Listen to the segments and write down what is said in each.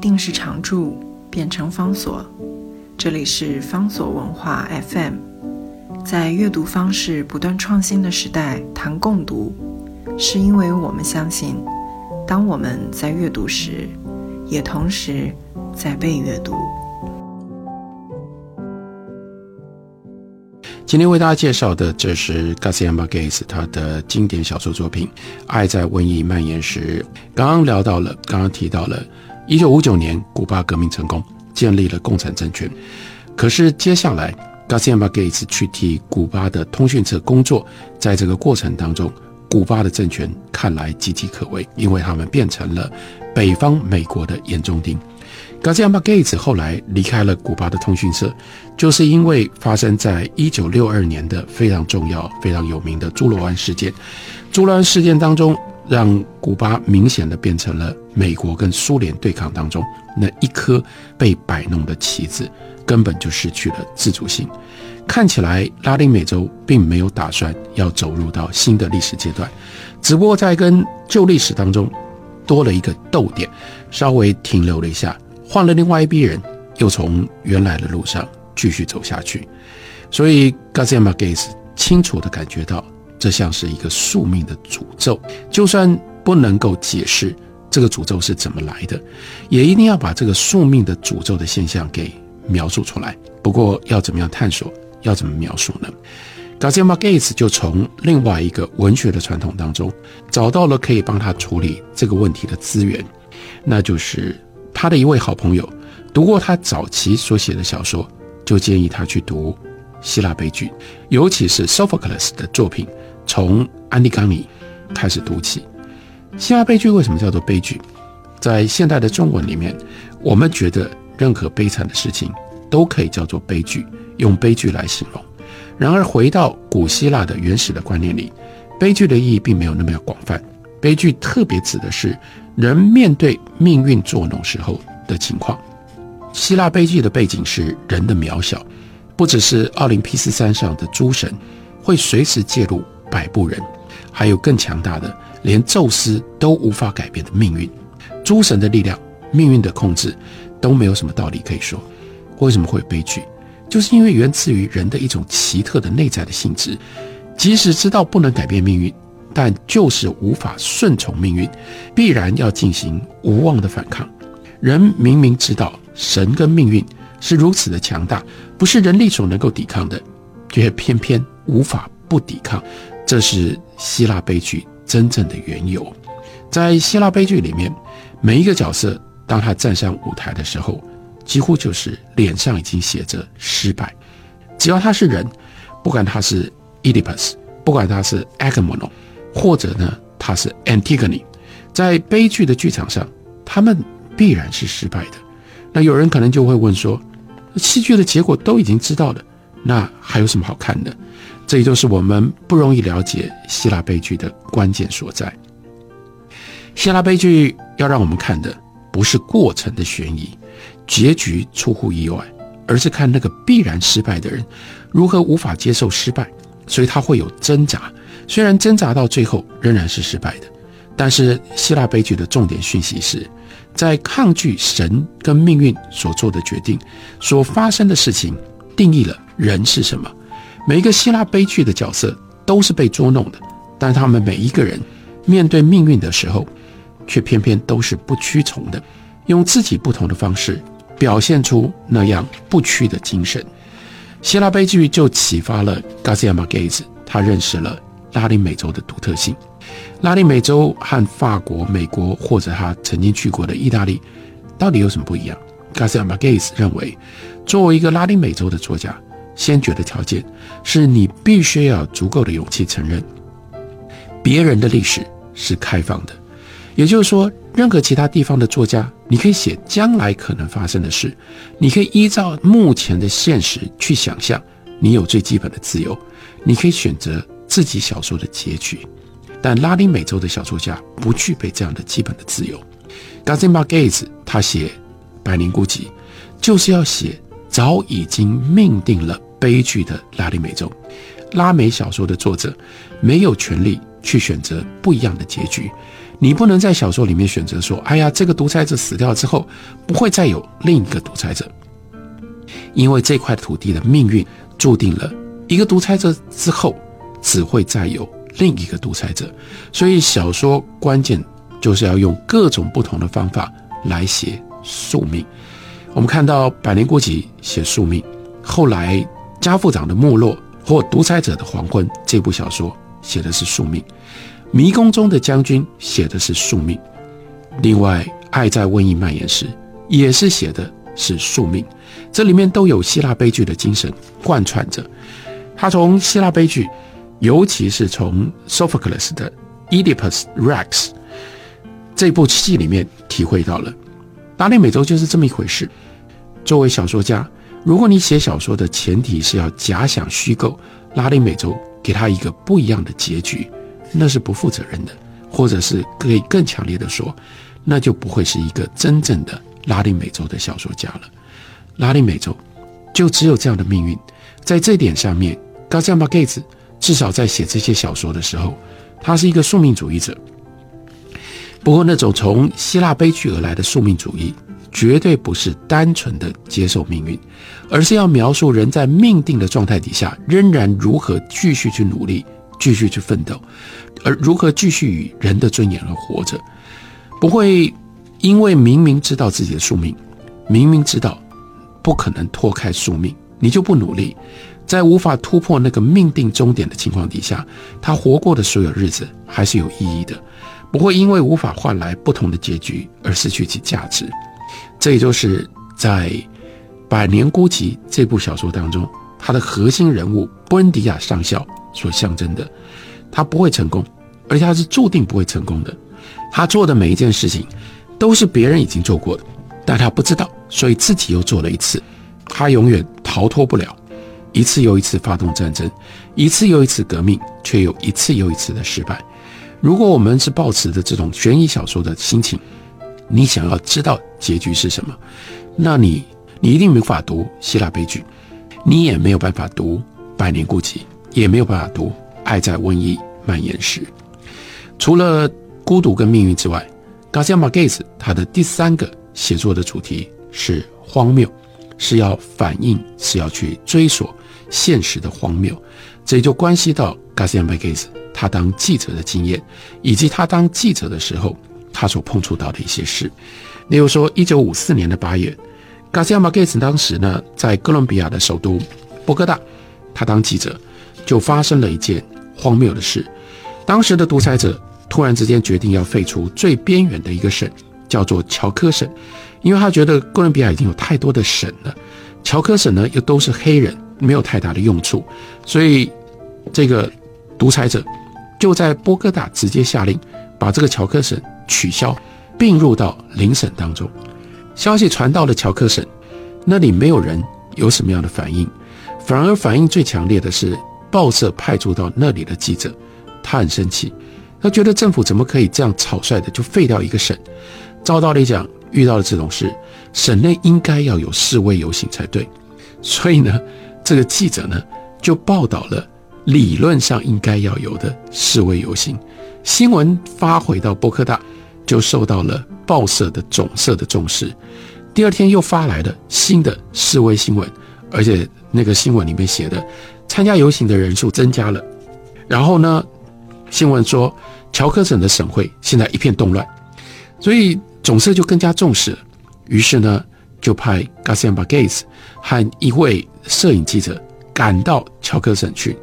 定时常驻变成方所。这里是方所文化 FM。在阅读方式不断创新的时代，谈共读，是因为我们相信，当我们在阅读时，也同时在被阅读。今天为大家介绍的，这是 Garcia Marquez 他的经典小说作品《爱在瘟疫蔓延时》。刚刚聊到了，刚刚提到了，一九五九年古巴革命成功，建立了共产政权。可是接下来，Garcia Marquez 去替古巴的通讯社工作，在这个过程当中，古巴的政权看来岌岌可危，因为他们变成了北方美国的眼中钉。Garcia Marquez 后来离开了古巴的通讯社，就是因为发生在一九六二年的非常重要、非常有名的朱罗湾事件。朱罗湾事件当中，让古巴明显的变成了美国跟苏联对抗当中那一颗被摆弄的棋子，根本就失去了自主性。看起来拉丁美洲并没有打算要走入到新的历史阶段，只不过在跟旧历史当中多了一个逗点，稍微停留了一下。换了另外一批人，又从原来的路上继续走下去，所以 Garcia Marquez 清楚地感觉到，这像是一个宿命的诅咒。就算不能够解释这个诅咒是怎么来的，也一定要把这个宿命的诅咒的现象给描述出来。不过，要怎么样探索，要怎么描述呢？Garcia Marquez 就从另外一个文学的传统当中，找到了可以帮他处理这个问题的资源，那就是。他的一位好朋友读过他早期所写的小说，就建议他去读希腊悲剧，尤其是 Sophocles 的作品，从《安提冈尼》开始读起。希腊悲剧为什么叫做悲剧？在现代的中文里面，我们觉得任何悲惨的事情都可以叫做悲剧，用悲剧来形容。然而，回到古希腊的原始的观念里，悲剧的意义并没有那么广泛。悲剧特别指的是。人面对命运作弄时候的情况，希腊悲剧的背景是人的渺小，不只是奥林匹斯山上的诸神会随时介入摆布人，还有更强大的，连宙斯都无法改变的命运。诸神的力量、命运的控制都没有什么道理可以说。为什么会有悲剧？就是因为源自于人的一种奇特的内在的性质，即使知道不能改变命运。但就是无法顺从命运，必然要进行无望的反抗。人明明知道神跟命运是如此的强大，不是人力所能够抵抗的，却偏偏无法不抵抗。这是希腊悲剧真正的缘由。在希腊悲剧里面，每一个角色当他站上舞台的时候，几乎就是脸上已经写着失败。只要他是人，不管他是 Oedipus，不管他是 Agamemnon。或者呢，他是 Antigone，在悲剧的剧场上，他们必然是失败的。那有人可能就会问说，戏剧的结果都已经知道了，那还有什么好看的？这也就是我们不容易了解希腊悲剧的关键所在。希腊悲剧要让我们看的不是过程的悬疑，结局出乎意外，而是看那个必然失败的人如何无法接受失败，所以他会有挣扎。虽然挣扎到最后仍然是失败的，但是希腊悲剧的重点讯息是，在抗拒神跟命运所做的决定所发生的事情，定义了人是什么。每一个希腊悲剧的角色都是被捉弄的，但他们每一个人面对命运的时候，却偏偏都是不屈从的，用自己不同的方式表现出那样不屈的精神。希腊悲剧就启发了 Garcia Marquez，他认识了。拉丁美洲的独特性，拉丁美洲和法国、美国或者他曾经去过的意大利，到底有什么不一样？Garcia Marquez 认为，作为一个拉丁美洲的作家，先决的条件是你必须要有足够的勇气承认，别人的历史是开放的。也就是说，任何其他地方的作家，你可以写将来可能发生的事，你可以依照目前的现实去想象，你有最基本的自由，你可以选择。自己小说的结局，但拉丁美洲的小说家不具备这样的基本的自由。Garcia Marquez 他写《百年孤寂》，就是要写早已经命定了悲剧的拉丁美洲。拉美小说的作者没有权利去选择不一样的结局，你不能在小说里面选择说：“哎呀，这个独裁者死掉之后，不会再有另一个独裁者。”因为这块土地的命运注定了一个独裁者之后，只会再有另一个独裁者。所以小说关键就是要用各种不同的方法来写宿命。我们看到《百年孤寂》写宿命，后来家父长的没落或独裁者的黄昏这部小说写的是宿命。迷宫中的将军写的是宿命。另外，《爱在瘟疫蔓延时》也是写的是宿命。这里面都有希腊悲剧的精神贯穿着。他从希腊悲剧，尤其是从 Sophocles 的《Oedipus Rex》这部戏里面体会到了，拉丁美洲就是这么一回事。作为小说家，如果你写小说的前提是要假想虚构拉丁美洲，给他一个不一样的结局，那是不负责任的，或者是可以更强烈的说，那就不会是一个真正的拉丁美洲的小说家了。拉丁美洲就只有这样的命运，在这点上面，加西亚马盖茨至少在写这些小说的时候，他是一个宿命主义者。不过，那种从希腊悲剧而来的宿命主义，绝对不是单纯的接受命运，而是要描述人在命定的状态底下，仍然如何继续去努力，继续去奋斗，而如何继续与人的尊严而活着，不会因为明明知道自己的宿命，明明知道。不可能脱开宿命，你就不努力，在无法突破那个命定终点的情况底下，他活过的所有日子还是有意义的，不会因为无法换来不同的结局而失去其价值。这也就是在《百年孤寂》这部小说当中，他的核心人物布恩迪亚上校所象征的，他不会成功，而且他是注定不会成功的。他做的每一件事情，都是别人已经做过的。但他不知道，所以自己又做了一次。他永远逃脱不了，一次又一次发动战争，一次又一次革命，却又一次又一次的失败。如果我们是抱持着这种悬疑小说的心情，你想要知道结局是什么，那你你一定没法读希腊悲剧，你也没有办法读《百年孤寂》，也没有办法读《爱在瘟疫蔓延时》。除了孤独跟命运之外，加西亚马盖斯他的第三个。写作的主题是荒谬，是要反映，是要去追索现实的荒谬。这也就关系到 Garcia Marquez 他当记者的经验，以及他当记者的时候他所碰触到的一些事。例如说，一九五四年的八月，Garcia Marquez 当时呢在哥伦比亚的首都波哥大，他当记者就发生了一件荒谬的事。当时的独裁者突然之间决定要废除最边缘的一个省。叫做乔科省，因为他觉得哥伦比亚已经有太多的省了，乔科省呢又都是黑人，没有太大的用处，所以这个独裁者就在波哥大直接下令把这个乔科省取消，并入到邻省当中。消息传到了乔克省，那里没有人有什么样的反应，反而反应最强烈的是报社派驻到那里的记者，他很生气，他觉得政府怎么可以这样草率的就废掉一个省。照道理讲，遇到了这种事，省内应该要有示威游行才对。所以呢，这个记者呢就报道了理论上应该要有的示威游行。新闻发回到波克大，就受到了报社的总社的重视。第二天又发来了新的示威新闻，而且那个新闻里面写的，参加游行的人数增加了。然后呢，新闻说乔克省的省会现在一片动乱，所以。总社就更加重视了，于是呢，就派 Garcia Marquez 和一位摄影记者赶到乔克省去。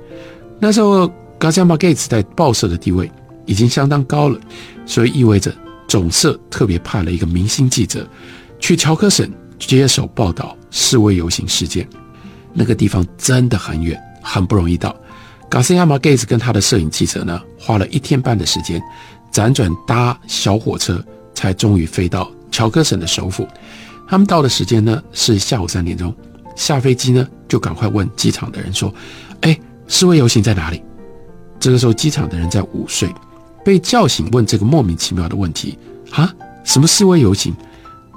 那时候，Garcia Marquez 在报社的地位已经相当高了，所以意味着总社特别派了一个明星记者去乔克省接手报道示威游行事件。那个地方真的很远，很不容易到。Garcia Marquez 跟他的摄影记者呢，花了一天半的时间，辗转搭小火车。才终于飞到乔科省的首府。他们到的时间呢是下午三点钟。下飞机呢就赶快问机场的人说：“哎，示威游行在哪里？”这个时候机场的人在午睡，被叫醒问这个莫名其妙的问题：“啊，什么示威游行？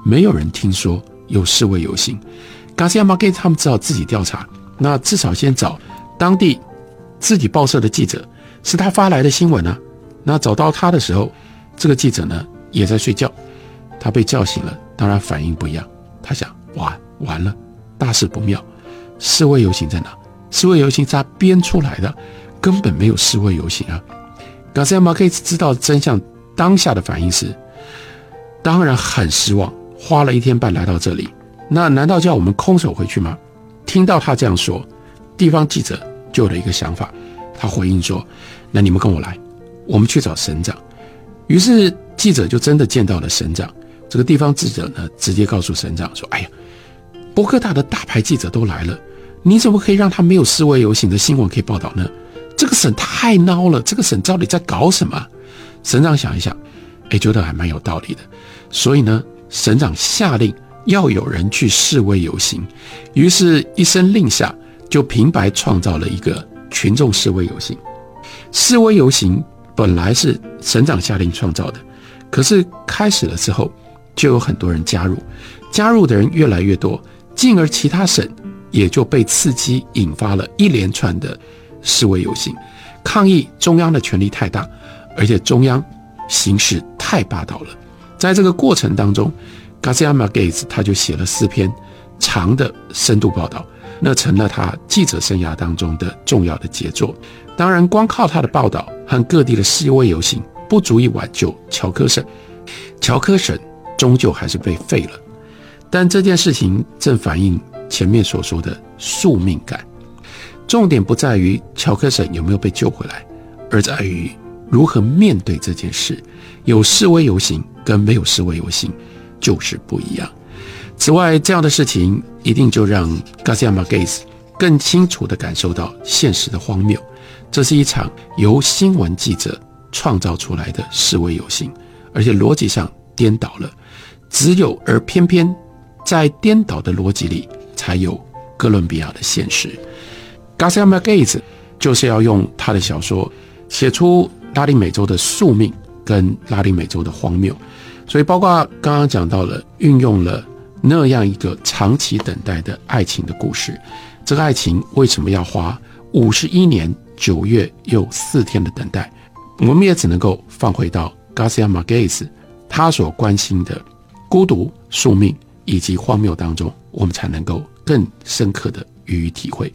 没有人听说有示威游行。” Garcia Marquez 他们只好自己调查。那至少先找当地自己报社的记者，是他发来的新闻啊。那找到他的时候。这个记者呢也在睡觉，他被叫醒了，当然反应不一样。他想，完完了，大事不妙，示威游行在哪？示威游行是他编出来的，根本没有示威游行啊。G a z i a m a r q u e z 知道真相，当下的反应是，当然很失望，花了一天半来到这里，那难道叫我们空手回去吗？听到他这样说，地方记者就有了一个想法，他回应说：“那你们跟我来，我们去找省长。”于是记者就真的见到了省长。这个地方记者呢，直接告诉省长说：“哎呀，波哥大的大牌记者都来了，你怎么可以让他没有示威游行的新闻可以报道呢？”这个省太孬了，这个省到底在搞什么？省长想一想，哎，觉得还蛮有道理的。所以呢，省长下令要有人去示威游行，于是一声令下，就平白创造了一个群众示威游行。示威游行本来是省长下令创造的，可是开始了之后，就有很多人加入，加入的人越来越多，进而其他省也就被刺激，引发了一连串的。示威游行，抗议中央的权力太大，而且中央行事太霸道了。在这个过程当中，Garcia Marquez 他就写了四篇长的深度报道，那成了他记者生涯当中的重要的杰作。当然，光靠他的报道和各地的示威游行不足以挽救乔科省，乔科省终究还是被废了。但这件事情正反映前面所说的宿命感。重点不在于乔克森有没有被救回来，而在于如何面对这件事。有示威游行跟没有示威游行就是不一样。此外，这样的事情一定就让 Garcia Marquez 更清楚地感受到现实的荒谬。这是一场由新闻记者创造出来的示威游行，而且逻辑上颠倒了。只有而偏偏在颠倒的逻辑里，才有哥伦比亚的现实。Garcia Marquez 就是要用他的小说写出拉丁美洲的宿命跟拉丁美洲的荒谬，所以包括刚刚讲到了运用了那样一个长期等待的爱情的故事，这个爱情为什么要花五十一年九月又四天的等待？我们也只能够放回到 Garcia Marquez 他所关心的孤独、宿命以及荒谬当中，我们才能够更深刻的予以体会。